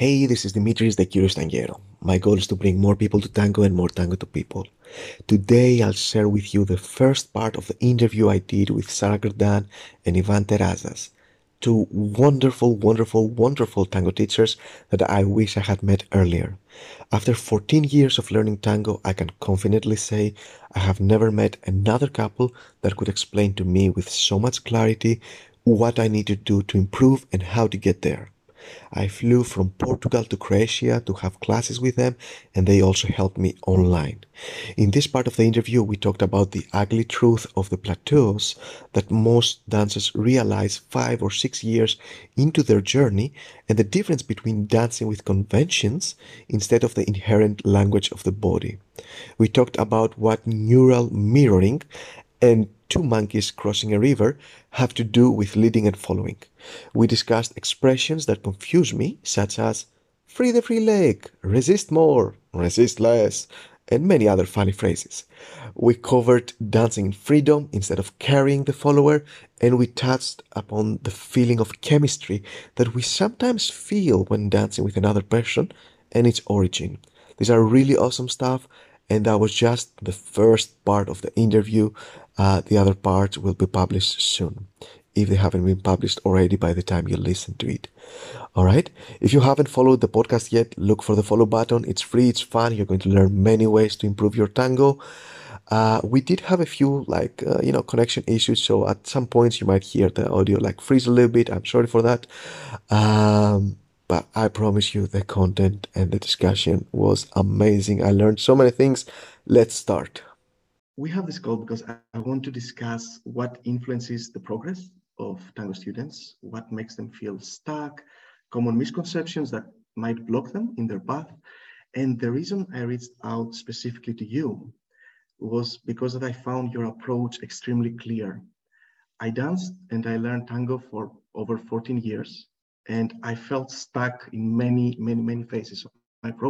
Hey, this is Dimitris the Curious Tanguero. My goal is to bring more people to tango and more tango to people. Today, I'll share with you the first part of the interview I did with Sara Grdan and Ivan Terrazas, two wonderful, wonderful, wonderful tango teachers that I wish I had met earlier. After 14 years of learning tango, I can confidently say I have never met another couple that could explain to me with so much clarity what I need to do to improve and how to get there. I flew from Portugal to Croatia to have classes with them, and they also helped me online. In this part of the interview, we talked about the ugly truth of the plateaus that most dancers realize five or six years into their journey, and the difference between dancing with conventions instead of the inherent language of the body. We talked about what neural mirroring and two monkeys crossing a river have to do with leading and following. We discussed expressions that confuse me, such as free the free leg, resist more, resist less, and many other funny phrases. We covered dancing in freedom instead of carrying the follower, and we touched upon the feeling of chemistry that we sometimes feel when dancing with another person and its origin. These are really awesome stuff, and that was just the first part of the interview. Uh, the other parts will be published soon if they haven't been published already by the time you listen to it. All right. If you haven't followed the podcast yet, look for the follow button. It's free. It's fun. You're going to learn many ways to improve your tango. Uh, we did have a few like uh, you know connection issues, so at some points you might hear the audio like freeze a little bit. I'm sorry for that. Um, but I promise you the content and the discussion was amazing. I learned so many things. Let's start. We have this call because I want to discuss what influences the progress of tango students, what makes them feel stuck, common misconceptions that might block them in their path. And the reason I reached out specifically to you was because that I found your approach extremely clear. I danced and I learned tango for over 14 years and I felt stuck in many, many, many phases of my progress.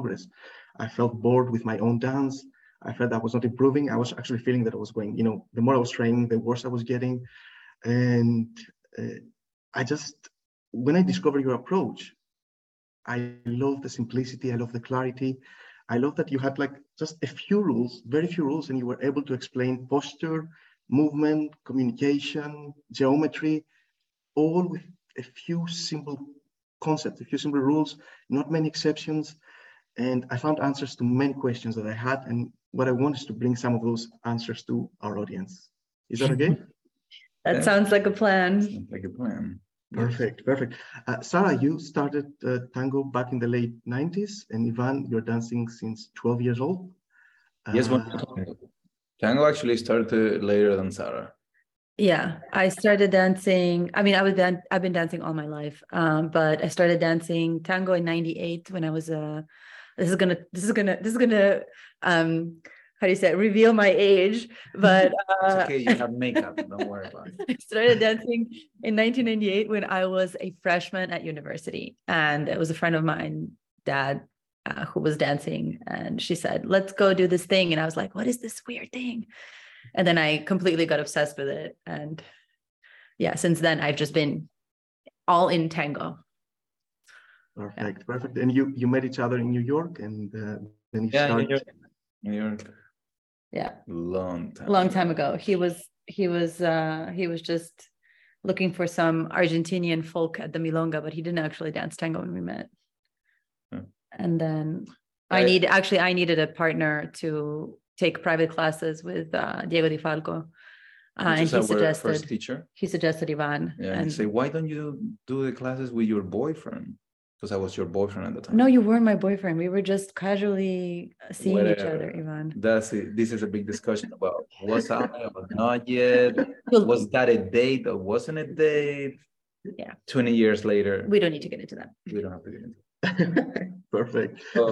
I felt bored with my own dance. I felt I was not improving. I was actually feeling that I was going, you know, the more I was training, the worse I was getting. And uh, I just, when I discovered your approach, I love the simplicity. I love the clarity. I love that you had like just a few rules, very few rules, and you were able to explain posture, movement, communication, geometry, all with a few simple concepts, a few simple rules, not many exceptions. And I found answers to many questions that I had. And what I want is to bring some of those answers to our audience. Is that okay? that yeah. sounds like a plan. Sounds like a plan. Perfect, perfect. Uh, Sara, you started uh, tango back in the late 90s, and Ivan, you're dancing since 12 years old. Yes, uh, tango actually started later than Sara. Yeah, I started dancing. I mean, I was dan- I've been dancing all my life, um, but I started dancing tango in '98 when I was a. Uh, this is gonna. This is gonna. This is gonna. Um, how do you say it? Reveal my age, but uh, okay. You have makeup. Don't worry about it. I started dancing in 1998 when I was a freshman at university, and it was a friend of mine, dad, uh, who was dancing, and she said, "Let's go do this thing," and I was like, "What is this weird thing?" And then I completely got obsessed with it. And yeah, since then I've just been all in tango. Perfect, yeah. perfect. And you you met each other in New York, and uh, then you yeah, started. New York. New York. Yeah. Long time. Long time ago. He was he was uh he was just looking for some Argentinian folk at the Milonga, but he didn't actually dance tango when we met. Hmm. And then I, I need actually I needed a partner to take private classes with uh, Diego Di Falco. Uh, and he suggested first teacher. He suggested Ivan. Yeah, and he say, why don't you do the classes with your boyfriend? Because I was your boyfriend at the time. No, you weren't my boyfriend. We were just casually seeing Whatever. each other, Ivan. That's it. This is a big discussion about was I or not yet? was that a date or wasn't a date? Yeah. 20 years later. We don't need to get into that. We don't have to get into Perfect. So,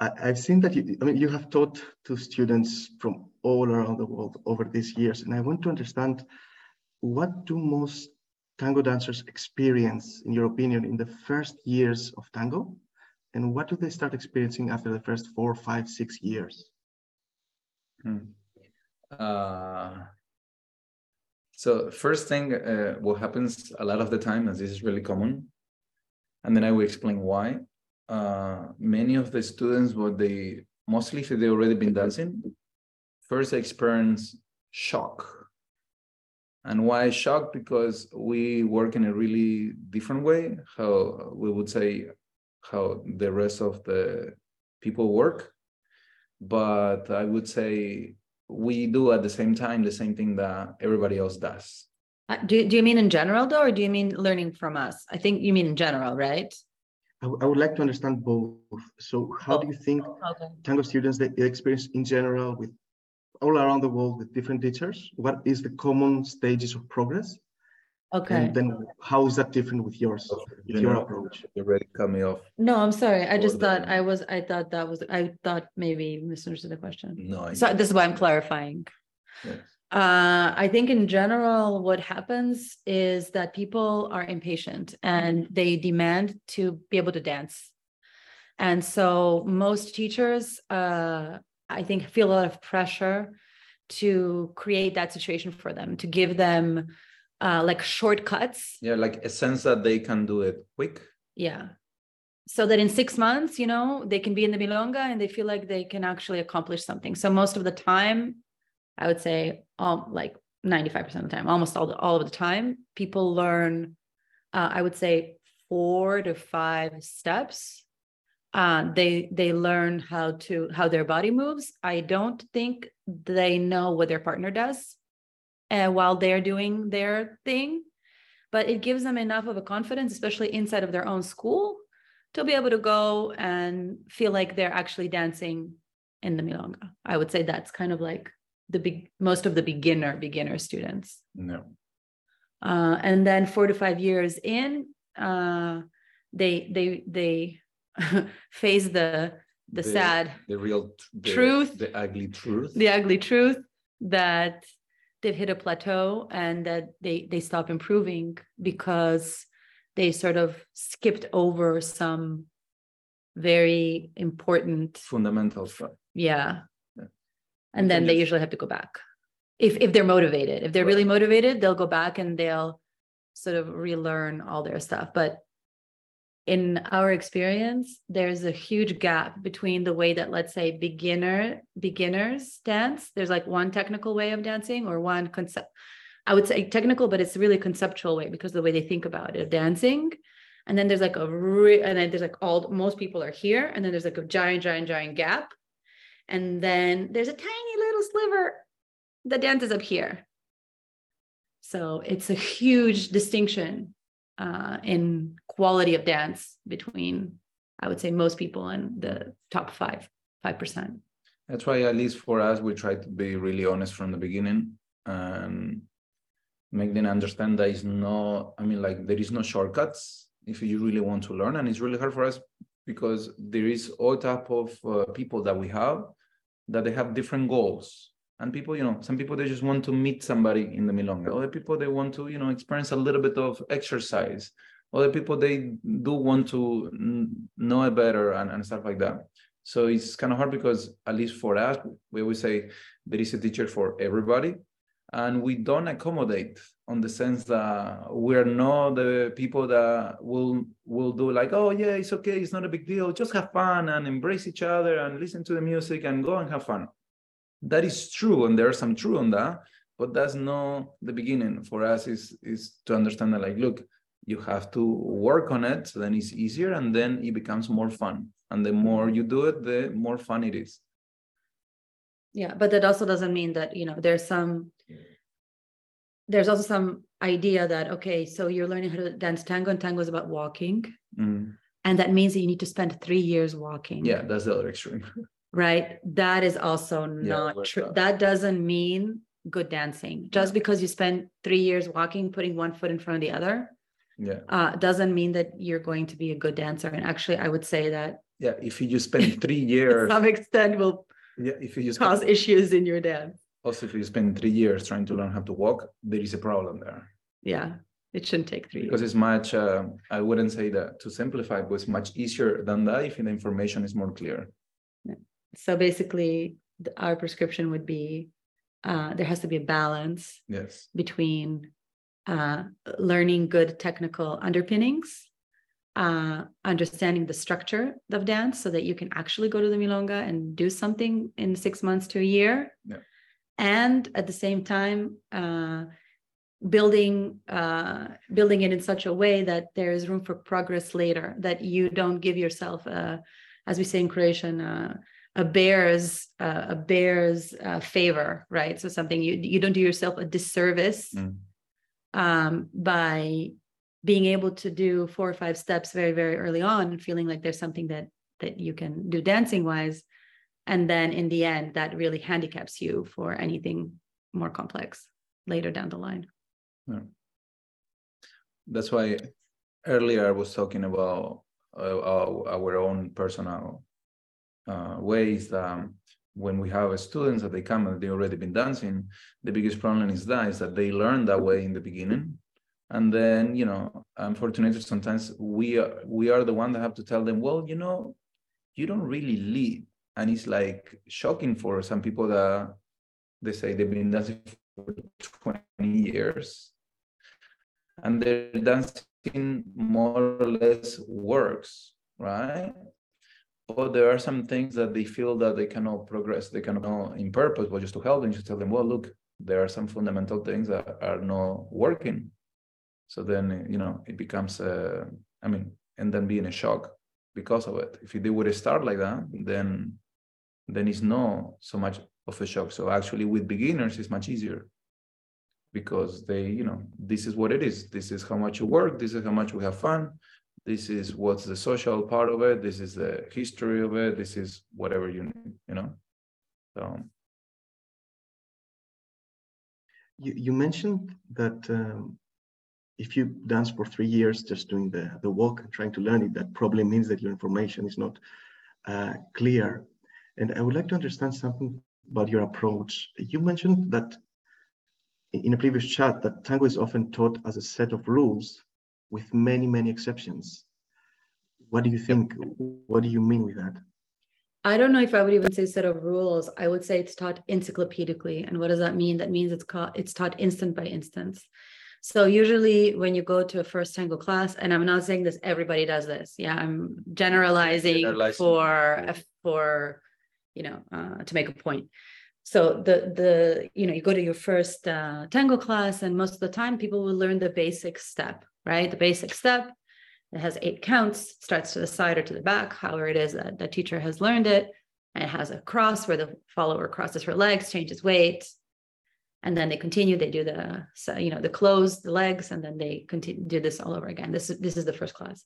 I, have seen that you, I mean, you have taught to students from all around the world over these years, and I want to understand what do most tango dancers experience, in your opinion, in the first years of tango, and what do they start experiencing after the first four, five, six years? Hmm. Uh, so first thing, uh, what happens a lot of the time, and this is really common, and then I will explain why. Uh, many of the students, what they mostly if they already been dancing, first experience shock. And why shock? Because we work in a really different way. How we would say how the rest of the people work, but I would say we do at the same time the same thing that everybody else does. Uh, do, do you mean in general though, or do you mean learning from us? I think you mean in general, right? I, I would like to understand both. So how oh, do you think okay. tango students the experience in general with all around the world with different teachers? What is the common stages of progress? Okay. And then how is that different with yours, with your approach? You're ready to cut me off. No, I'm sorry. I just thought I was, I thought that was, I thought maybe misunderstood the question. No. I so this is why I'm clarifying. Yes. Uh, I think in general, what happens is that people are impatient and they demand to be able to dance. And so most teachers, uh, I think, feel a lot of pressure to create that situation for them, to give them uh, like shortcuts. Yeah, like a sense that they can do it quick. Yeah. So that in six months, you know, they can be in the Milonga and they feel like they can actually accomplish something. So most of the time, I would say like 95% of the time, almost all, the, all of the time, people learn, uh, I would say four to five steps. Uh, they they learn how to how their body moves. I don't think they know what their partner does uh, while they're doing their thing, but it gives them enough of a confidence, especially inside of their own school, to be able to go and feel like they're actually dancing in the milonga. I would say that's kind of like the big most of the beginner beginner students. No. Uh, and then four to five years in uh, they they they face the the, the sad the real the, truth the ugly truth. the ugly truth that they've hit a plateau and that they they stop improving because they sort of skipped over some very important fundamental stuff. Yeah and then they usually have to go back. If if they're motivated. If they're right. really motivated they'll go back and they'll sort of relearn all their stuff. But in our experience there's a huge gap between the way that let's say beginner beginners dance. There's like one technical way of dancing or one concept i would say technical but it's really conceptual way because the way they think about it dancing. And then there's like a re- and then there's like all most people are here. And then there's like a giant giant giant gap and then there's a tiny little sliver the dance is up here. So it's a huge distinction uh, in quality of dance between, I would say, most people and the top five, 5%. That's why, at least for us, we try to be really honest from the beginning and make them understand that is no, I mean, like there is no shortcuts if you really want to learn. And it's really hard for us because there is all type of uh, people that we have that they have different goals. And people you know some people they just want to meet somebody in the milonga. Other people they want to you know experience a little bit of exercise. Other people they do want to know it better and, and stuff like that. So it's kind of hard because at least for us we always say there is a teacher for everybody and we don't accommodate on the sense that we're not the people that will will do like oh yeah it's okay it's not a big deal just have fun and embrace each other and listen to the music and go and have fun. That is true and there's some true on that but that's not the beginning. For us is is to understand that like look you have to work on it so then it's easier and then it becomes more fun. And the more you do it the more fun it is yeah but that also doesn't mean that you know there's some there's also some idea that okay so you're learning how to dance tango and tango is about walking. Mm. and that means that you need to spend three years walking. Yeah that's the other extreme. Right? That is also not yeah, true. that. doesn't mean good dancing. Just because you spend three years walking putting one foot in front of the other yeah. uh, doesn't mean that you're going to be a good dancer. And actually i would say that yeah if you just spend three years to some extent will yeah if you just cause issues in your dance also if you spend three years trying to learn how to walk there is a problem there yeah it shouldn't take three because years. it's much uh, i wouldn't say that to simplify but it's much easier than that if the information is more clear yeah. so basically our prescription would be uh, there has to be a balance yes between uh, learning good technical underpinnings uh, understanding the structure of dance so that you can actually go to the milonga and do something in six months to a year Yeah. and at the same time uh, building uh, building it in such a way that there is room for progress later that you don't give yourself a, as we say in croatian uh, a bear's uh, a bear's uh, favor right so something you you don't do yourself a disservice Mm. um, by being able to do four or five steps very very early on and feeling like there's something that that you can do dancing wise and then in the end that really handicaps you for anything more complex later down the line. That's why earlier I was talking about uh, our, own personal uh, ways that when we have students that they come and they already been dancing, the biggest problem is that is that they learn that way in the beginning, and then you know, unfortunately, sometimes we are we are the one that have to tell them, well, you know, you don't really lead, and it's like shocking for some people that they say they've been dancing for 20 years and their dancing more or less works, right? But there are some things that they feel that they cannot progress, they cannot in purpose, but just to help them, just tell them, well, look, there are some fundamental things that are not working. So then, you know, it becomes, a, I mean, and then being a shock because of it. If they would start like that, then then it's not so much of a shock. So actually, with beginners, it's much easier because they you know this is what it is. This is how much you work. This is how much we have fun. This is what's the social part of it. This is the history of it. This is whatever you need you know so. You, you mentioned that um, if you dance for three years just doing the, the walk and trying to learn it, that probably means that your information is not uh, clear. And I would like to understand something about your approach. You mentioned that in a previous chat that tango is often taught as a set of rules with many, many exceptions. What do you think? What do you mean with that? I don't know if I would even say set of rules. I would say it's taught encyclopedically. And what does that mean? That means it's called it's taught instant by instance. So usually when you go to a first tango class, and I'm not saying this, everybody does this. Yeah, I'm generalizing, Generalizing. for for you know uh, to make a point. So the the you know you go to your first uh, tango class, and most of the time people will learn the basic step, right? The basic step. It has eight counts, starts to the side or to the back, however it is that the teacher has learned it. And it has a cross where the follower crosses her legs, changes weight, and then they continue. They do the you know the close the legs, and then they continue do this all over again. This is this is the first class.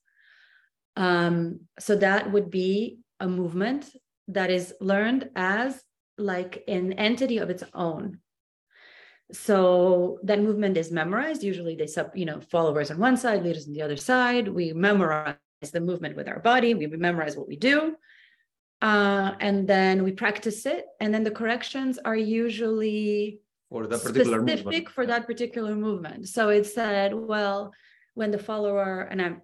Um, so that would be a movement that is learned as like an entity of its own. So that movement is memorized. Usually they sub, you know, followers on one side, leaders on the other side. We memorize the movement with our body. We memorize what we do. Uh, and then we practice it. And then the corrections are usually for that particular specific movement. for that particular movement. So it said, well, when the follower, and I'm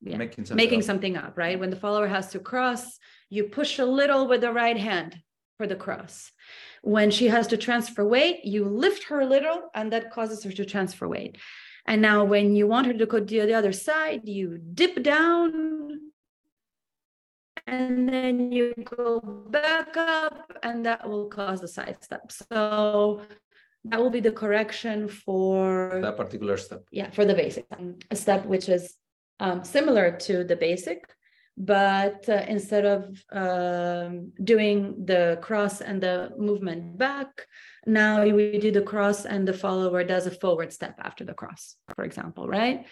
yeah, making something making up. something up, right? When the follower has to cross, you push a little with the right hand for the cross. When she has to transfer weight, you lift her a little, and that causes her to transfer weight. And now, when you want her to go to the other side, you dip down, and then you go back up, and that will cause the side step. So that will be the correction for that particular step. yeah for the basic um, a step which is um, similar to the basic but uh, instead of um, doing the cross and the movement back now we do the cross and the follower does a forward step after the cross for example right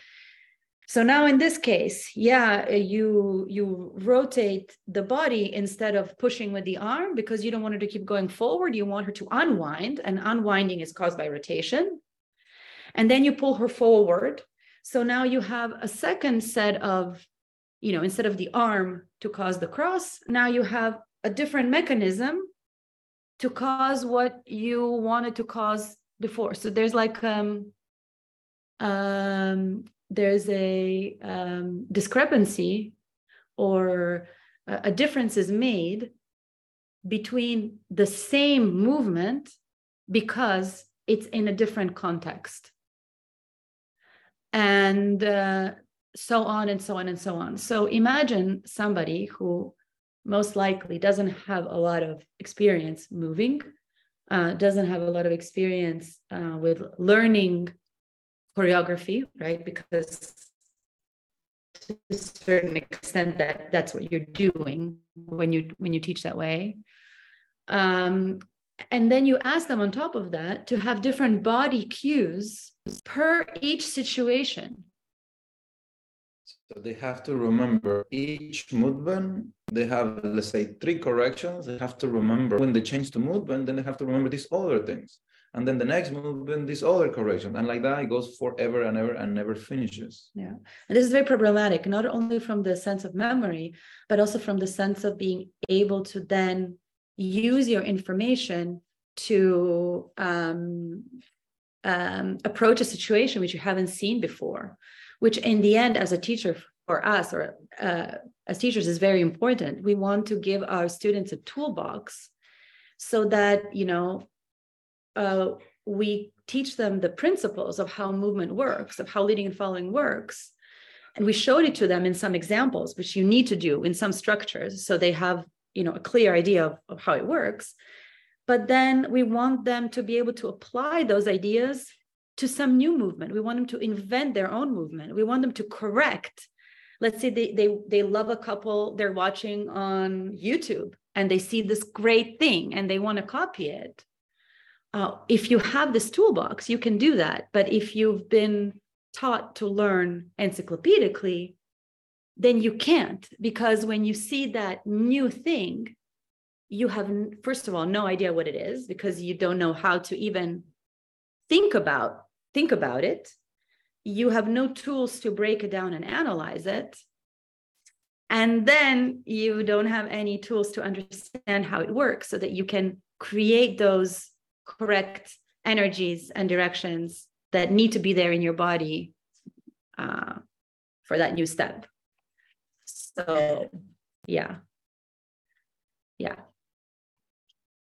so now in this case yeah you you rotate the body instead of pushing with the arm because you don't want her to keep going forward. You want her to unwind and unwinding is caused by rotation. And then you pull her forward. So now you have a second set of you know instead of the arm to cause the cross now you have a different mechanism to cause what you wanted to cause before. So there's like um um there's a um, discrepancy or a, difference is made between the same movement because it's in a different context and uh, so on and so on and so on. So imagine somebody who most likely doesn't have a lot of experience moving, uh, doesn't have a lot of experience uh, with learning choreography, right? Because to a certain extent that that's what you're doing when you when you teach that way um, and then you ask them on top of that to have different body cues per each situation so they have to remember each movement. They have, let's say, three corrections. They have to remember when they change the movement, then they have to remember these other things. And then the next movement, this other correction. And like that, it goes forever and ever and never finishes. Yeah. And this is very problematic, not only from the sense of memory, but also from the sense of being able to then use your information to um, um, approach a situation which you haven't seen before which in the end, as a teacher for us or uh, as teachers is very important. We want to give our students a toolbox so that, you know, uh, we teach them the principles of how movement works, of how leading and following works. And we showed it to them in some examples, which you need to do in some structures. So they have, you know, a clear idea of, of how it works. But then we want them to be able to apply those ideas to some new movement. We want them to invent their own movement. We want them to correct. Let's say they they they love a couple they're watching on YouTube and they see this great thing and they want to copy it. Uh, if you have this toolbox, you can do that. But if you've been taught to learn encyclopedically, then you can't. Because when you see that new thing, you have first of all no idea what it is because you don't know how to even think about think about it. You have no tools to break it down and analyze it. And then you don't have any tools to understand how it works so that you can create those correct energies and directions that need to be there in your body uh, for that new step. So yeah. Yeah.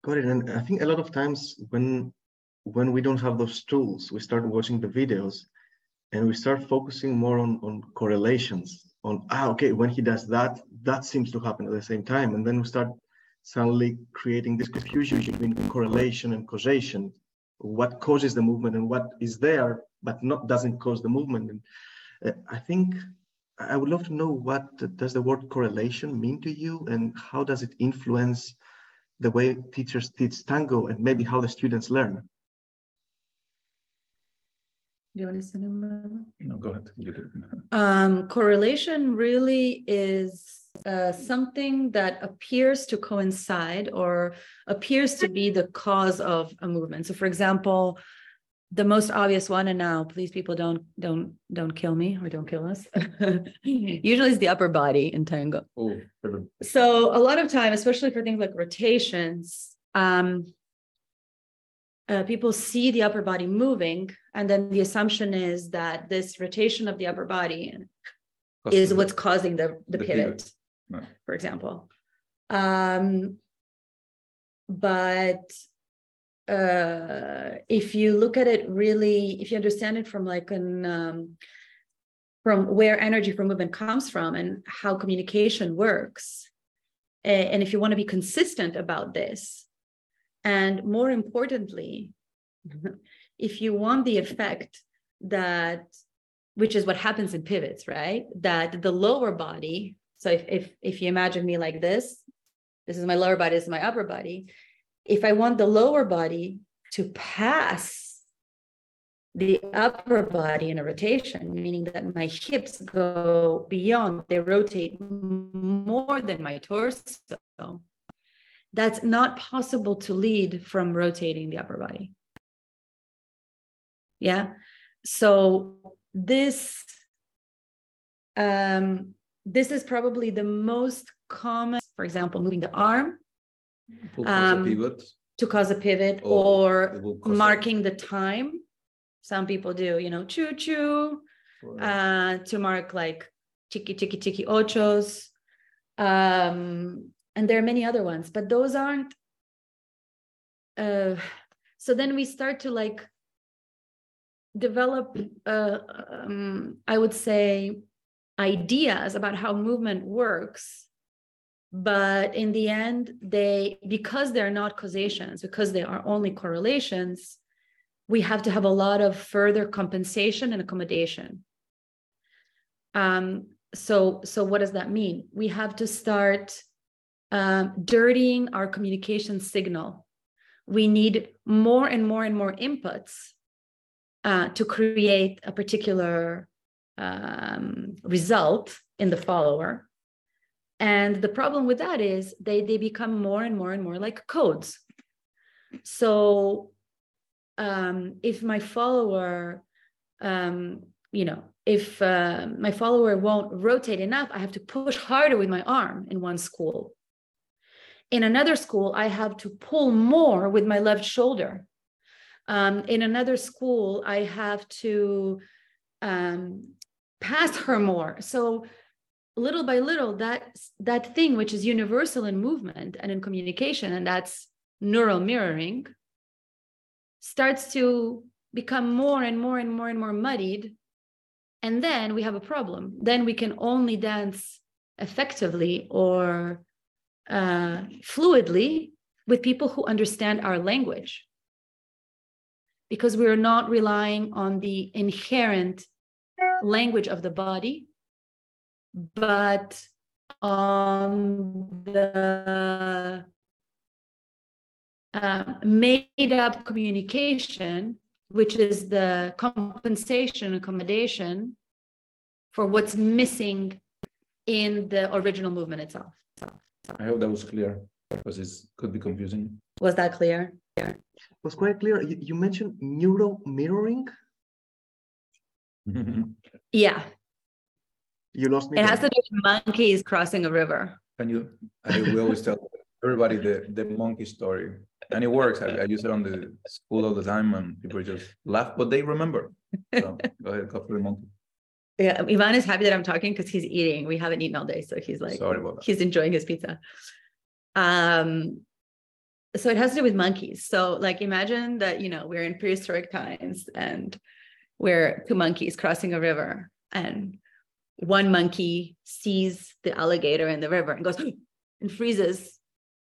Got it. And i think a lot of times when when we don't have those tools, we start watching the videos and we start focusing more on, on correlations on, ah, okay, when he does that, that seems to happen at the same time. And then we start suddenly creating this confusion between correlation and causation, what causes the movement and what is there, but not doesn't cause the movement. And uh, I think I would love to know what does the word correlation mean to you and how does it influence the way teachers teach tango and maybe how the students learn? Do you want to send him? No, go ahead. Um, correlation really is uh, something that appears to coincide or appears to be the cause of a movement. So, for example, the most obvious one, and now please people don't don't don't kill me or don't kill us. Usually, it's the upper body in tango. Oh, so, a lot of time, especially for things like rotations, um, uh, people see the upper body moving, and then the assumption is that this rotation of the upper body is what's causing the, the, the pivot, pivot. For example. Um, but uh, if you look at it really, if you understand it from like an um, from where energy for movement comes from and how communication works, and if you want to be consistent about this, and more importantly, if you want the effect that, which is what happens in pivots, right? That the lower body, so if, if, if you imagine me like this, this is my lower body, this is my upper body. If I want the lower body to pass the upper body in a rotation, meaning that my hips go beyond, they rotate more than my torso that's not possible to lead from rotating the upper body. Yeah. So this um, this is probably the most common, for example, moving the arm um, pivot. to cause a pivot or, or marking the time. Some people do, you know, choo choo uh, to mark like tiki tiki tiki ochos. Um, and there are many other ones but those aren't uh, so then we start to like develop uh, um, i would say ideas about how movement works but in the end they because they're not causations because they are only correlations we have to have a lot of further compensation and accommodation. Um, so so what does that mean? We have to start um, dirtying our communication signal. We need more and more and more inputs uh, to create a particular um, result in the follower. And the problem with that is they they become more and more and more like codes. So um, if my follower um, you know if uh, my follower won't rotate enough i have to push harder with my arm in one school. In another school i have to pull more with my left shoulder. Um, in another school i have to um, pass her more. So little by little that that thing which is universal in movement and in communication and that's neural mirroring starts to become more and more and more and more muddied. And then we have a problem. Then we can only dance effectively or uh, fluidly with people who understand our language. Because we are not relying on the inherent language of the body but on the uh, made up communication, which is the compensation accommodation for what's missing in the original movement itself. I hope that was clear because it could be confusing. Was that clear? Yeah. It was quite clear. You, you mentioned neural mirroring. Yeah, you lost me. It has to do with monkeys crossing a river. Can you? I we always tell everybody the the monkey story, and it works. I, I, use it on the school all the time, and people just laugh, but they remember. So go ahead, go for the monkey. Yeah, Ivan is happy that I'm talking because he's eating. We haven't eaten all day, so he's like, sorry about that. He's enjoying his pizza. Um, so it has to do with monkeys. So like, imagine that you know we're in prehistoric times, and we're two monkeys crossing a river, and one monkey sees the alligator in the river and goes and freezes.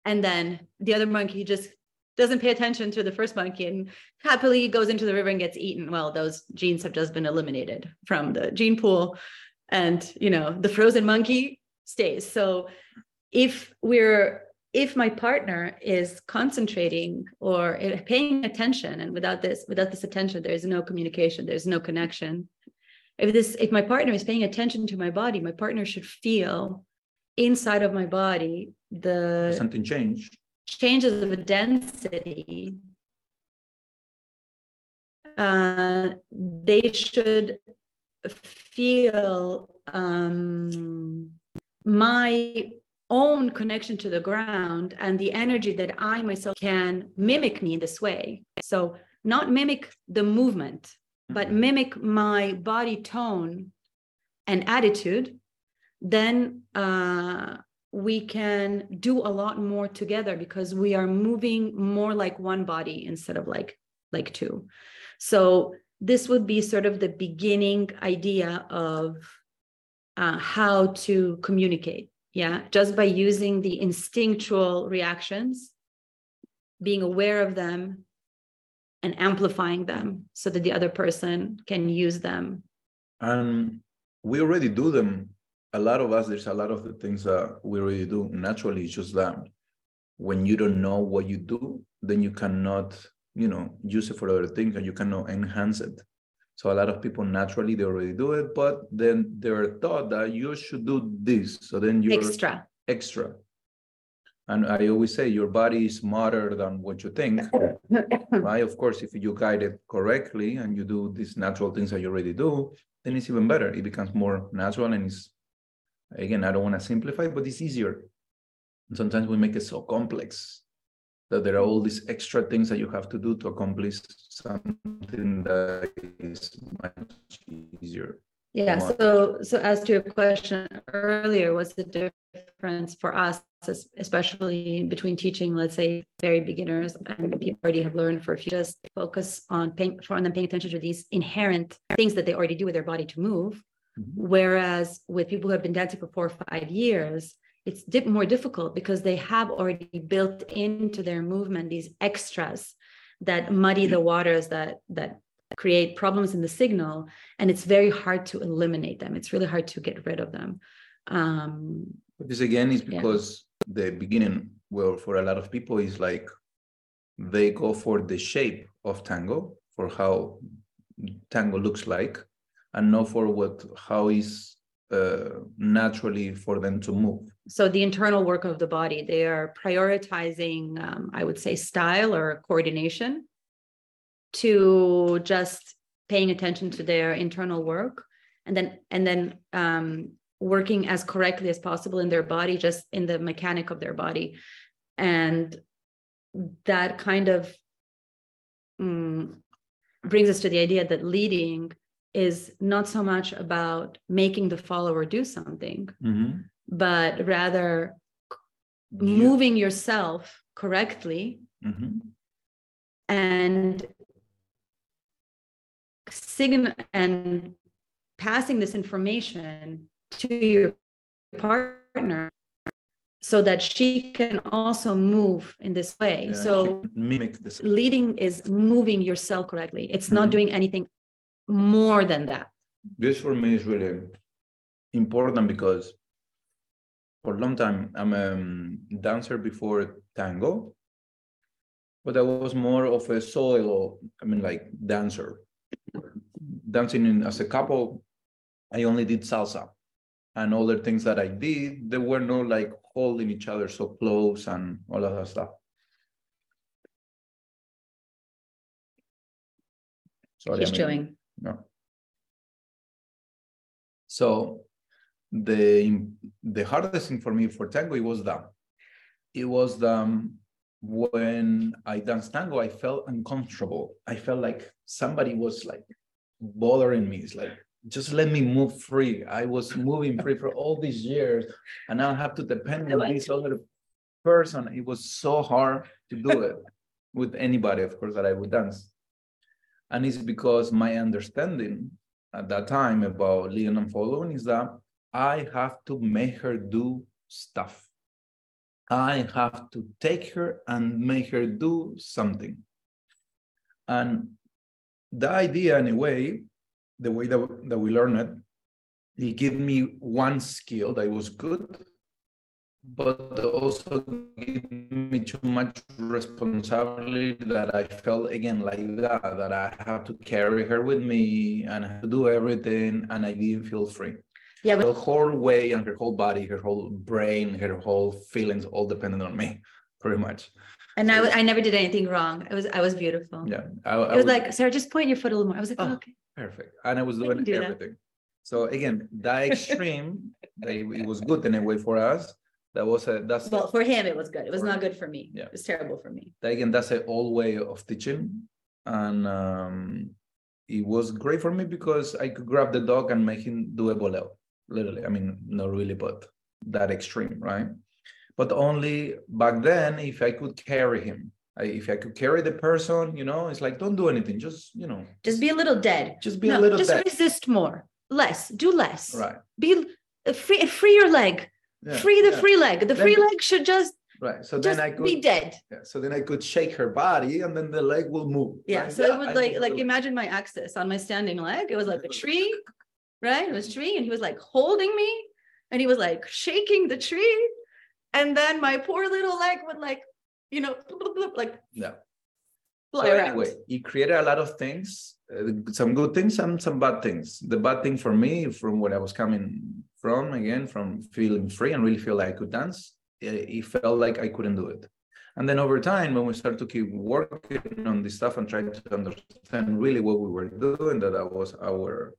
And then the other monkey just doesn't pay attention to the first monkey and happily goes into the river and gets eaten. Well those genes have just been eliminated from the gene pool. And you know the frozen monkey stays. So if we're if my partner is concentrating or paying attention and without this without this attention there's no communication there's no connection. If this if my partner is paying attention to my body my partner should feel inside of my body the something change changes of the density uh, they should feel um, my own connection to the ground and the energy that I myself can mimic me in this way. So, not mimic the movement, but mm-hmm. mimic my body tone and attitude, then uh, we can do a lot more together because we are moving more like one body instead of like like two. So this would be sort of the beginning idea of uh, how to communicate. Yeah, just by using the instinctual reactions, being aware of them, and amplifying them so that the other person can use them. And we already do them. A lot of us there's a lot of the things that we already do. Naturally it's just that when you don't know what you do then you cannot you know use it for other things and you cannot enhance it so a lot of people naturally they already do it but then they're taught that you should do this so then you're extra extra and I always say your body is smarter than what you think. right? Of course, if you guide it correctly and you do these natural things that you already do, then it's even better. It becomes more natural and it's again, I don't want to simplify, but it's easier. And sometimes we make it so complex that there are all these extra things that you have to do to accomplish something that is much easier. Yeah. So, so as to your question earlier, what's the difference for us, especially between teaching, let's say, very beginners and people already have learned for a few, just focus on paying for them paying attention to these inherent things that they already do with their body to move. Mhm. Whereas with people who have been dancing for four or five years, it's dip more difficult because they have already built into their movement these extras that muddy the waters that that create problems in the signal and it's very hard to eliminate them it's really hard to get rid of them um this again is Yeah. because the beginning, well, for a lot of people, is like they go for the shape of tango, for how tango looks like, and not for what how is uh, naturally for them to move. So the internal work of the body they are prioritizing um, i would say style or coordination to just paying attention to their internal work and then and then um, working as correctly as possible in their body just in the mechanic of their body. And that kind of mm, brings us to the idea that leading is not so much about making the follower do something but rather moving yourself correctly Mhm. and signal and passing this information to your partner so that she can also move in this way Yeah, so mimic this. leading is moving yourself correctly it's not Mhm. doing anything more than that This for me is really important because for a long time I'm a um, dancer before tango, but I was more of a solo, I mean, like dancer. Dancing in, as a couple, I only did salsa. And all the things that I did, they were not like holding each other so close and all of that stuff. Sorry, he's I mean- chewing no. So the the hardest thing for me for tango it was that it was um when I danced tango I felt uncomfortable. I felt like somebody was like bothering me. It's like just let me move free. I was moving free for all these years, and now I have to depend on this other person. It was so hard to do it with anybody, of course, that I would dance. And it's because my understanding at that time about leading and following is that I have to make her do stuff. I have to take her and make her do something. And the idea, in a way, the way that, that we learn it, it gave me one skill that was good, but also gave me too much responsibility that I felt again like that, that I have to carry her with me and I have to do everything, and I didn't feel free. Yeah but The whole way and her whole body, her whole brain, her whole feelings all depended on me, pretty much. and I, I never did anything wrong it was i was beautiful Yeah. I, I it was like sara just point your foot a little more i was like Oh. oh, okay perfect. And I was doing do that. everything. So again, that extreme, that it was good in a way for us. That was a that's well for him it was good it was not good for me Yeah. it was terrible for me that again that's an old way of teaching and um, it was great for me because i could grab the dog and make him do a boleo literally i mean not really but that extreme right? But only back then if i could carry him. I, if i could carry the person you know it's like don't do anything just you know. Just be a little dead. Just be no, a little just dead. resist more. Less. Do less. Right. Be uh, free free your leg. Yeah, free the yeah, free leg. The Let free leg should just right so just then i could be dead. Yeah, so then i could shake her body and then the leg will move yeah right? so it would I like like imagine my axis on my standing leg. It was like a tree right it was tree and he was like holding me and he was like shaking the tree and then my poor little leg would like you know like yeah fly so around anyway, it created a lot of things, uh, some good things and some bad things. The bad thing for me, from where I was coming from, again, from feeling free and really feel like I could dance, it, it felt like I couldn't do it. And then over time, when we started to keep working on this stuff and trying to understand really what we were doing, that that was our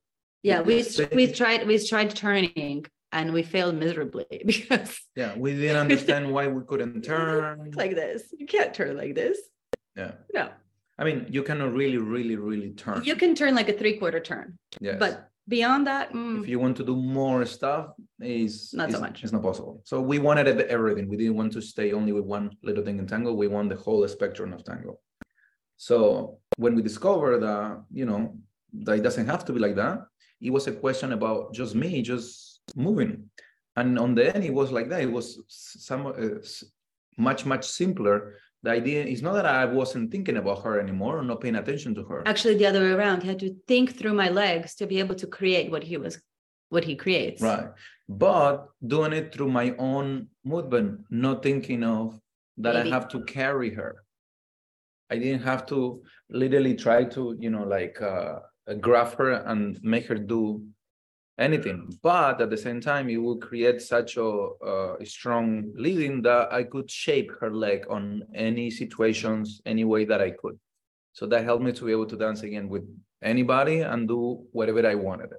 yeah we we tried we tried turning and we failed miserably because yeah, we didn't understand why we couldn't turn. like this. You can't turn like this. Yeah, no. I mean, you cannot really, really, really turn. you can turn like a three quarter turn yes. but beyond that mm, if you want to do more stuff is Not so much. it's not possible. So we wanted everything. We didn't want to stay only with one little thing in tango. We want the whole spectrum of tango. So when we discovered that you know that it doesn't have to be like that it was a question about just me just moving and on the end it was like that it was some uh, much much simpler the idea is not that i wasn't thinking about her anymore or not paying attention to her Actually, the other way around. He had to think through my legs to be able to create what he was, what he creates. right but doing it through my own movement not thinking of that Maybe. i have to carry her i didn't have to literally try to you know like uh grab her and make her do anything. But at the same time it will create such a, uh strong leading that i could shape her leg on any situations any way that i could. So that helped me to be able to dance again with anybody and do whatever i wanted.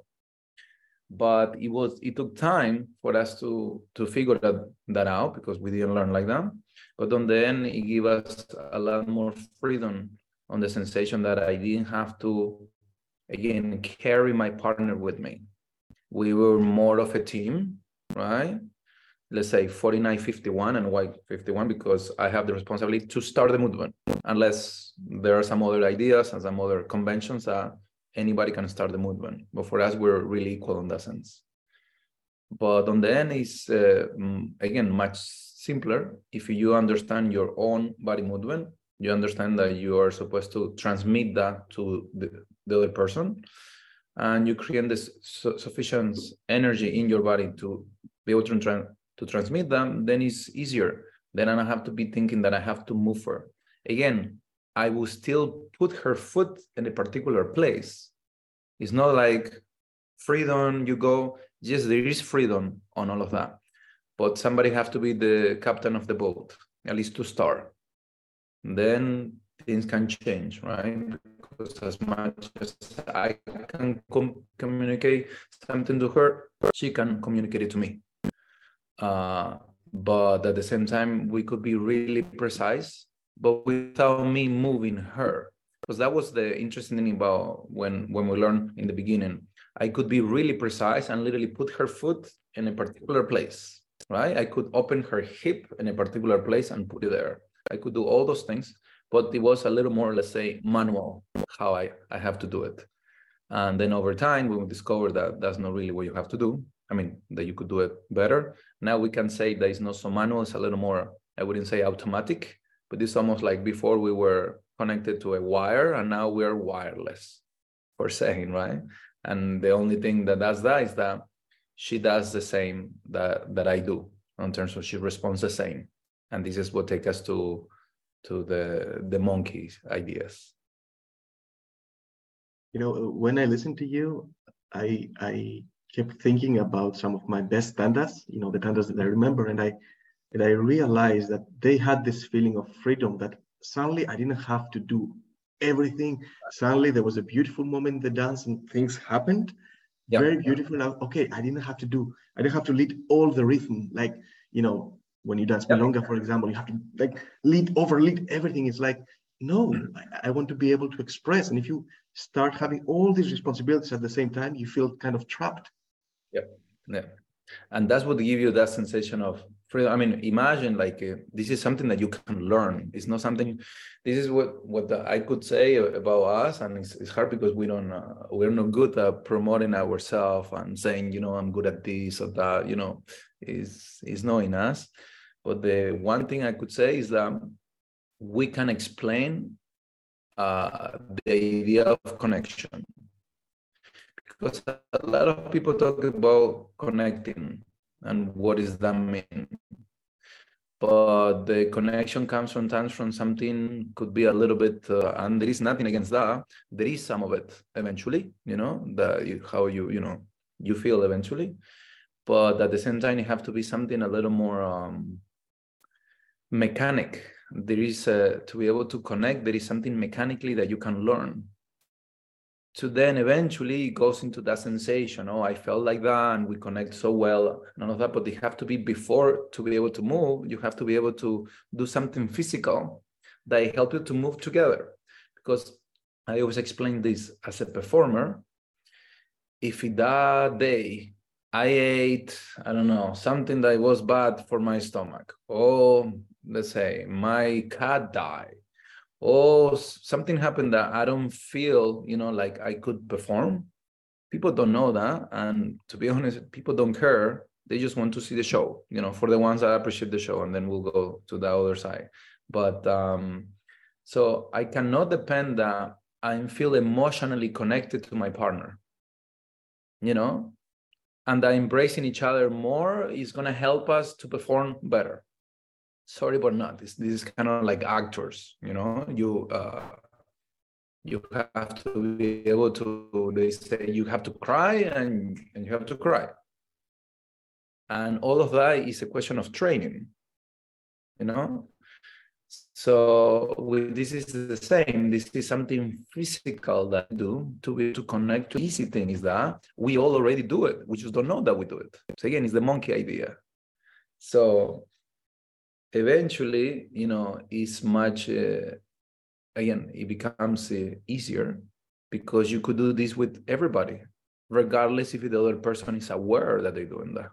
But it was it took time for us to to figure that, that out because we didn't learn like that. But on the end it gave us a lot more freedom on the sensation that i didn't have to again carry my partner with me. We were more of a team right? Let's say 49 51 and why 51 because i have the responsibility to start the movement unless there are some other ideas and some other conventions that anybody can start the movement. But for us we're really equal in that sense. But on the end is uh, again much simpler. If you understand your own body movement you understand that you are supposed to transmit that to the, the other person and you create this su- sufficient energy in your body to be able to, tra- to transmit them then it's easier. Then i don't have to be thinking that i have to move her again i will still put her foot in a particular place. It's not like freedom you go yes there is freedom on all of that but somebody have to be the captain of the boat at least to start. Then things can change right? Because as much as i can com- communicate something to her she can communicate it to me. Uh, but at the same time we could be really precise but without me moving her. Because that was the interesting thing about when when we learned in the beginning. I could be really precise and literally put her foot in a particular place right? I could open her hip in a particular place and put it there. I could do all those things but it was a little more let's say manual how i i have to do it. And then over time we discovered that that's not really what you have to do i mean that you could do it better now we can say that it's not so manual it's a little more i wouldn't say automatic but it's almost like before we were connected to a wire and now we're wireless for saying right? And the only thing that does that is that she does the same that that i do in terms of she responds the same. And this is what takes us to to the the monkeys ideas You know, when I listened to you, I I kept thinking about some of my best tandas, you know, the tandas that I remember, and I and I realized that they had this feeling of freedom that suddenly I didn't have to do everything. Suddenly there was a beautiful moment in the dance and things happened. Yeah. Very beautiful. Now, okay, I didn't have to do, I didn't have to lead all the rhythm. Like, you know, when you dance Yeah. milonga, for example, you have to like lead over lead everything. It's like, no, I, I want to be able to express. And if you start having all these responsibilities at the same time, you feel kind of trapped. Yeah. Yeah, and that's what give you that sensation of freedom. I mean, imagine like uh, this is something that you can learn. It's not something. This is what what the, I could say about us, and it's, it's hard because we don't uh, we're not good at promoting ourselves and saying you know I'm good at this or that. You know, is is knowing us. But the one thing I could say is that we can explain uh, the idea of connection. Because a lot of people talk about connecting and what does that mean? But the connection comes sometimes from something could be a little bit uh, and there is nothing against that. There is some of it eventually you know how you you know you feel eventually. But at the same time it have to be something a little more um, mechanic. There is uh, to be able to connect there is something mechanically that you can learn. To then eventually it goes into that sensation oh i felt like that and we connect so well. All of that but they have to be before to be able to move you have to be able to do something physical that help you to move together. Because i always explain this as a performer. If that day i ate i don't know something that was bad for my stomach or let's say my cat died. Or something happened that I don't feel, you know, like I could perform, people don't know that and to be honest people don't care. They just want to see the show you know for the ones that appreciate the show and then we'll go to the other side. But um so i cannot depend that i feel emotionally connected to my partner you know? And that embracing each other more is going to help us to perform better sorry but not. This, this is kind of like actors you know? You uh you have to be able to they say you have to cry and, and you have to cry. And all of that is a question of training you know? So we, this is the same. This is something physical that I do to be to connect to easy thing is that we all already do it. We just don't know that we do it. So again it's the monkey idea. So eventually you know it's much uh, again it becomes uh, easier because you could do this with everybody regardless if the other person is aware that they're doing that.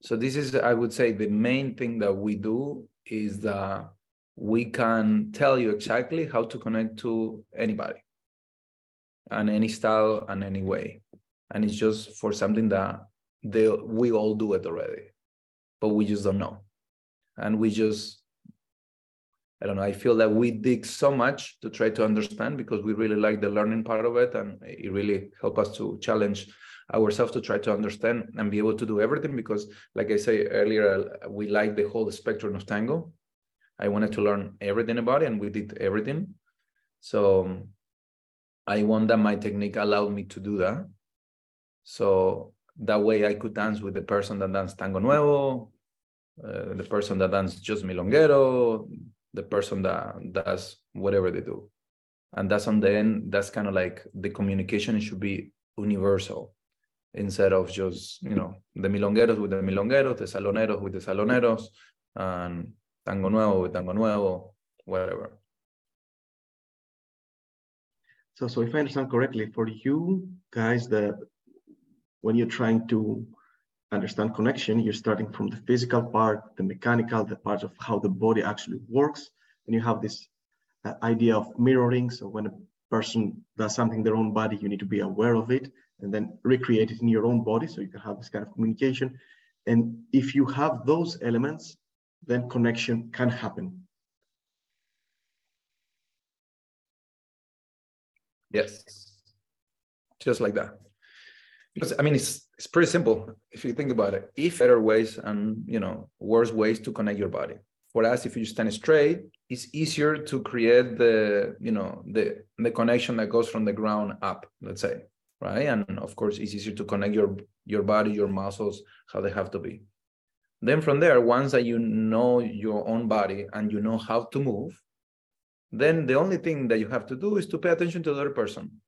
So this is i would say the main thing that we do is that we can tell you exactly how to connect to anybody and any style and any way. And it's just for something that they we all do it already but we just don't know and we just I don't know. I feel that we dig so much to try to understand because we really like the learning part of it, and it really helped us to challenge ourselves to try to understand and be able to do everything. Because, like I say earlier, we like the whole spectrum of tango. I wanted to learn everything about it, and we did everything. So I want that my technique allowed me to do that. So that way I could dance with the person that danced tango nuevo, uh, the person that dances just milonguero, the person that does whatever they do. And that's on the end that's kind of like the communication should be universal. Instead of just you know the milongueros with the milongueros the saloneros with the saloneros and tango nuevo with tango nuevo whatever. So so if i understand correctly for you guys that when you're trying to understand connection, you're starting from the physical part, the mechanical, the part of how the body actually works. And you have this uh, idea of mirroring. So when a person does something in their own body, you need to be aware of it and then recreate it in your own body. So you can have this kind of communication. And if you have those elements, then connection can happen. Yes, just like that. Because I mean, it's it's pretty simple if you think about it. If better ways and you know worse ways to connect your body. For us, if you stand straight, it's easier to create the you know the the connection that goes from the ground up. Let's say right, and of course, it's easier to connect your your body, your muscles, how they have to be. Then from there, once that you know your own body and you know how to move, then the only thing that you have to do is to pay attention to the other person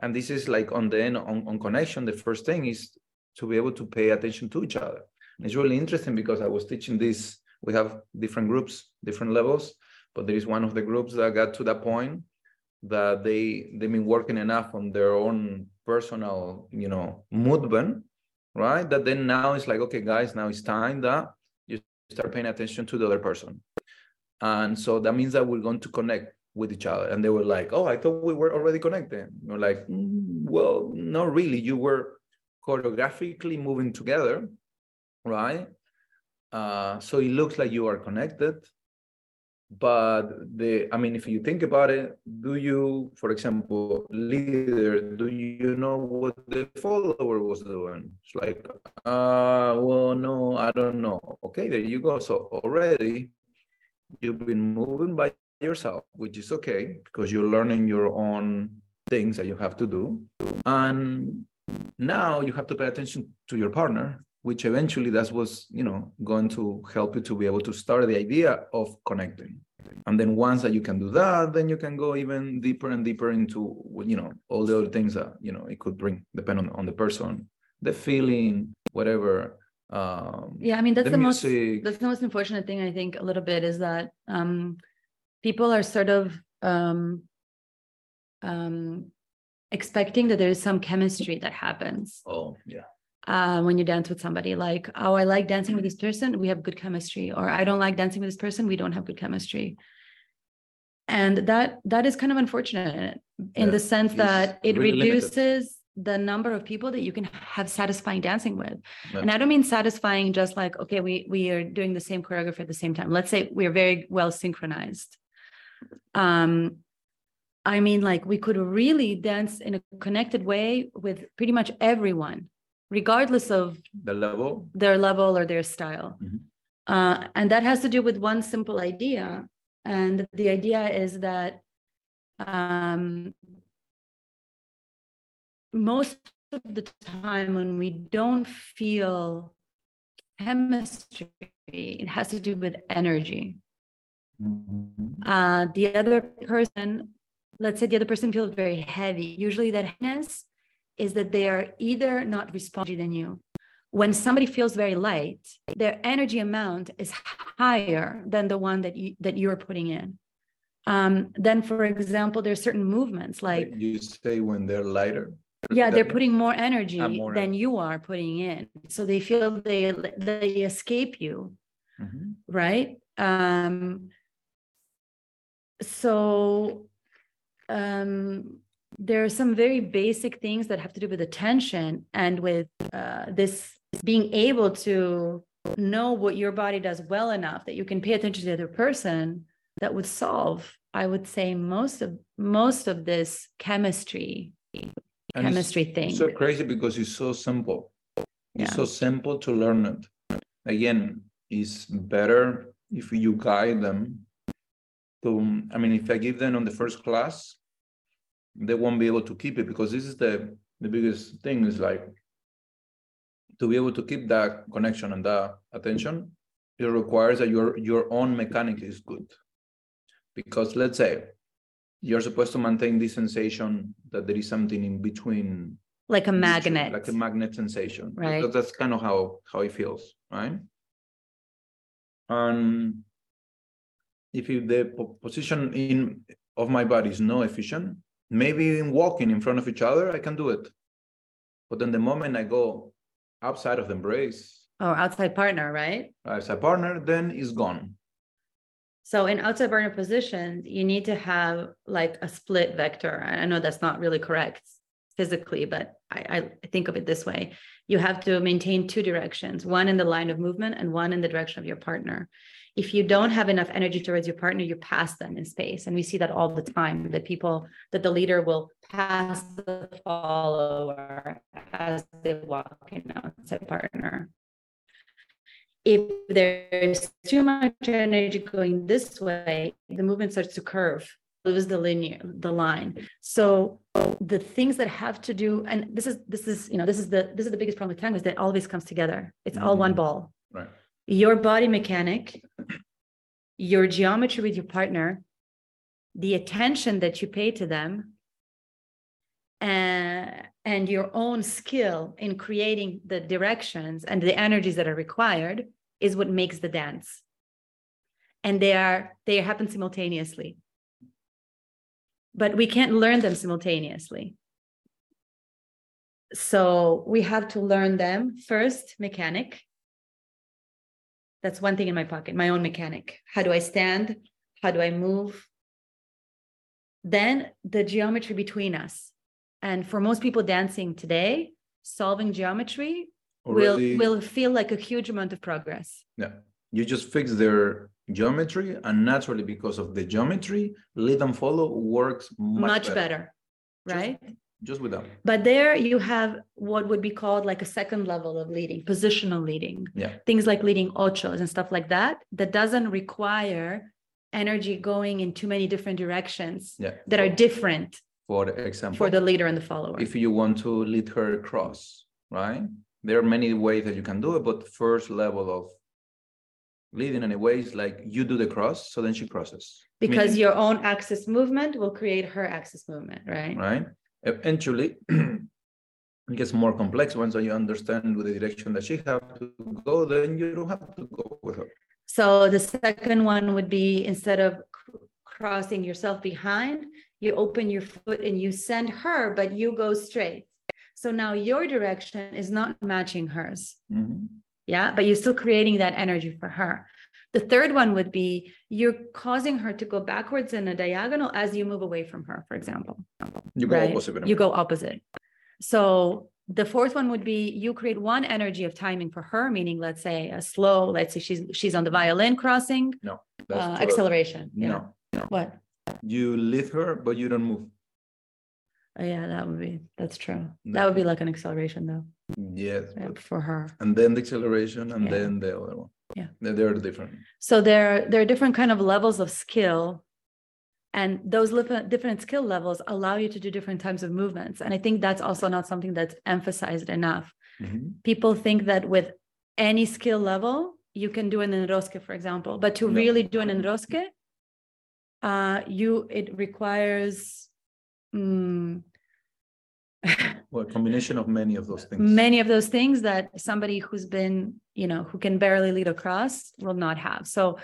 and this is like on the end on, on connection the first thing is to be able to pay attention to each other. And it's really interesting because i was teaching this. We have different groups different levels but there is one of the groups that got to that point that they they've been working enough on their own personal you know mood movement right? That then now it's like okay guys now it's time that you start paying attention to the other person. And so that means that we're going to connect with each other and they were like oh i thought we were already connected. We're like mm, well not really. You were choreographically moving together right? Uh, so it looks like you are connected but the i mean if you think about it do you for example leader do you know what the follower was doing? It's like uh well no i don't know. Okay there you go. So already you've been moving by yourself, which is okay because you're learning your own things that you have to do. And now you have to pay attention to your partner, which eventually that was, you know, going to help you to be able to start the idea of connecting. And then once that you can do that, then you can go even deeper and deeper into, you know, all the other things that, you know, it could bring, depend on, on the person, the feeling, whatever. Um, yeah, I mean, that's the, the most, that's the most unfortunate thing, I think, a little bit is that, um, people are sort of um, um, expecting that there is some chemistry that happens Oh, yeah. uh, when you dance with somebody. Like, oh, I like dancing with this person, we have good chemistry, or I don't like dancing with this person, we don't have good chemistry. And that that is kind of unfortunate in Yeah, the sense it's that it really limited. reduces the number of people that you can have satisfying dancing with. Yeah. And I don't mean satisfying just like, okay, we we are doing the same choreography at the same time. Let's say we're very well synchronized. Um, I mean, like we could really dance in a connected way with pretty much everyone, regardless of The level. their level or their style. Mhm. Uh, and that has to do with one simple idea. And the idea is that um, most of the time when we don't feel chemistry, it has to do with energy. Uh, the other person, let's say the other person feels very heavy. Usually that heaviness is that they are either not responding than you. When somebody feels very light, their energy amount is higher than the one that you that you're putting in. Um, then, for example, there's certain movements like you say when they're lighter. yeah, they're putting more energy more than you are putting in, so they feel they they escape you Mhm. right um so um there are some very basic things that have to do with attention and with uh, this being able to know what your body does well enough that you can pay attention to the other person that would solve i would say most of most of this chemistry And it's chemistry thing So crazy because it's so simple. It's Yeah. so simple to learn it. Again, it's better if you guide them to, I mean, if I give them on the first class, they won't be able to keep it because this is the, the biggest thing is like to be able to keep that connection and that attention, it requires that your, your own mechanic is good. Because let's say you're supposed to maintain this sensation that there is something in between like a magnet like a magnet sensation Right. that's kind of how how it feels right and if you, the po- position in of my body is no efficient maybe in walking in front of each other i can do it but then the moment i go outside of the embrace or outside partner right Outside partner then it's gone So in outside partner positions, you need to have like a split vector. I know that's not really correct physically, but I, I think of it this way. You have to maintain two directions, one in the line of movement and one in the direction of your partner. If you don't have enough energy towards your partner, you pass them in space. And we see that all the time that people, that the leader will pass the follower as they walk in outside partner if there's too much energy going this way, the movement starts to curve, lose the linear, the line. So the things that have to do, and this is this is you know this is the this is the biggest problem with tango is that all this comes together. It's all one Mhm. ball. right Your body mechanic, your geometry with your partner, the attention that you pay to them, and and your own skill in creating the directions and the energies that are required is what makes the dance. And they are they happen simultaneously. But we can't learn them simultaneously. So we have to learn them. First mechanic that's one thing in my pocket my own mechanic. How do i stand? How do i move? Then the geometry between us. And for most people dancing today, solving geometry already will will feel like a huge amount of progress. yeah. You just fix their geometry and naturally because of the geometry lead and follow works much, Much, better, better, right? just with them But there you have what would be called like a second level of leading, positional leading. Yeah. Things like leading ochos and stuff like that, that doesn't require energy going in too many different directions yeah that are different for example for the leader and the follower. if you want to lead her across, right? There are many ways that you can do it, but first level of leading in a way is like you do the cross, so then she crosses. because Meaning- your own axis movement will create her axis movement, right? right? Eventually, it gets more complex once you understand with the direction that she have to go, then you don't have to go with her. So the second one would be instead of crossing yourself behind, you open your foot and you send her, but you go straight. So now your direction is not matching hers. Mhm. Yeah, but you're still creating that energy for her. The third one would be you're causing her to go backwards in a diagonal as you move away from her, for example. You go right? opposite. You go opposite. So the fourth one would be you create one energy of timing for her, meaning let's say a slow, let's say she's she's on the violin crossing, No. uh, acceleration. Yeah. No. What? You lift her, but you don't move. Oh, yeah, that would be that's true. No. That would be like an acceleration though Yes. yeah, for her. and then the acceleration and Yeah. then the other one. Yeah. They- They're different. So there there are different kind of levels of skill. And those different skill levels allow you to do different types of movements. And I think that's also not something that's emphasized enough. Mhm. people think that with any skill level you can do an enrosque for example but to No. really do an enrosque uh you it requires mm, Well, a combination of many of those things. many of those things that somebody who's been you know who can barely lead a cross will not have so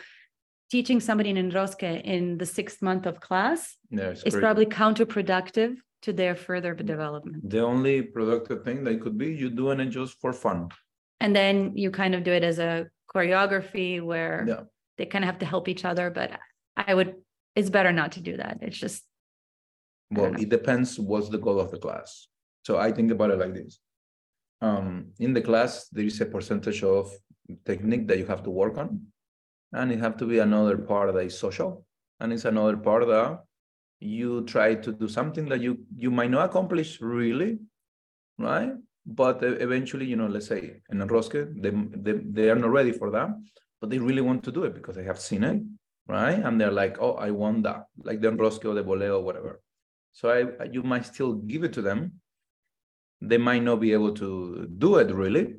teaching somebody in enrosque in the sixth month of class Yeah, is great. probably counterproductive to their further development the only productive thing that could be you doing it just for fun. and then you kind of do it as a choreography where Yeah. they kind of have to help each other but i would it's better not to do that it's just Well, it depends what's the goal of the class. So I think about it like this. Um, in the class, there is a percentage of technique that you have to work on, and it have to be another part that is social, and it's another part that you try to do something that you you might not accomplish really, right? But eventually, you know, let's say in a rosque, they, they they are not ready for that, but they really want to do it because they have seen it, right? And they're like, oh, I want that, like the rosque or the boleo, whatever. So I, you might still give it to them. They might not be able to do it really,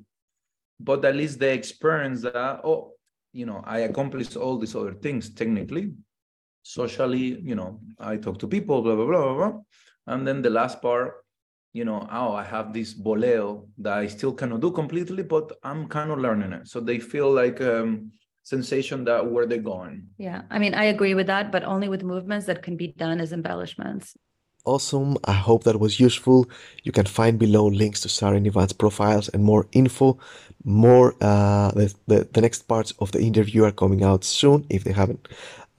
but at least they experience that, oh, you know, I accomplished all these other things technically, socially, you know, I talk to people, blah, blah, blah, blah, blah. And then the last part, you know, oh, I have this boleo that I still cannot do completely, but I'm kind of learning it. So they feel like um sensation that where they're going. yeah i mean i agree with that but only with movements that can be done as embellishments Awesome. I hope that was useful. You can find below links to Sara profiles and more info. More, uh, the, the, the next parts of the interview are coming out soon if they haven't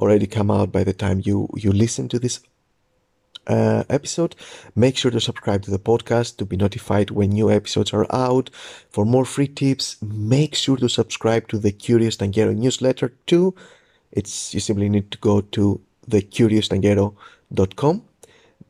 already come out by the time you, you listen to this uh, episode. Make sure to subscribe to the podcast to be notified when new episodes are out. For more free tips, make sure to subscribe to the Curious Tanguero newsletter too. It's you simply need to go to thecurioustanguero.com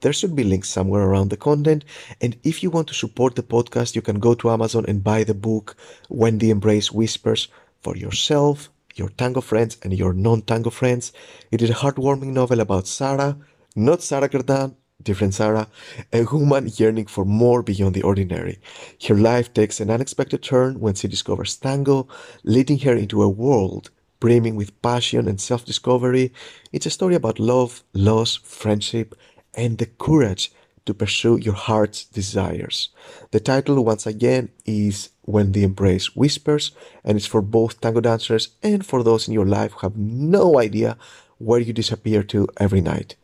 there should be links somewhere around the content. And if you want to support the podcast, you can go to Amazon and buy the book When the Embrace Whispers for yourself, your tango friends, and your non tango friends. It is a heartwarming novel about Sarah, not Sara Grdan, different Sarah, a woman yearning for more beyond the ordinary. Her life takes an unexpected turn when she discovers tango, leading her into a world brimming with passion and self discovery. It's a story about love, loss, friendship, and the courage to pursue your heart's desires. The title, once again, is When the Embrace Whispers, and it's for both tango dancers and for those in your life who have no idea where you disappear to every night.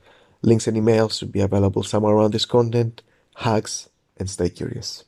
Links and emails should be available somewhere around this content. Hugs and stay curious.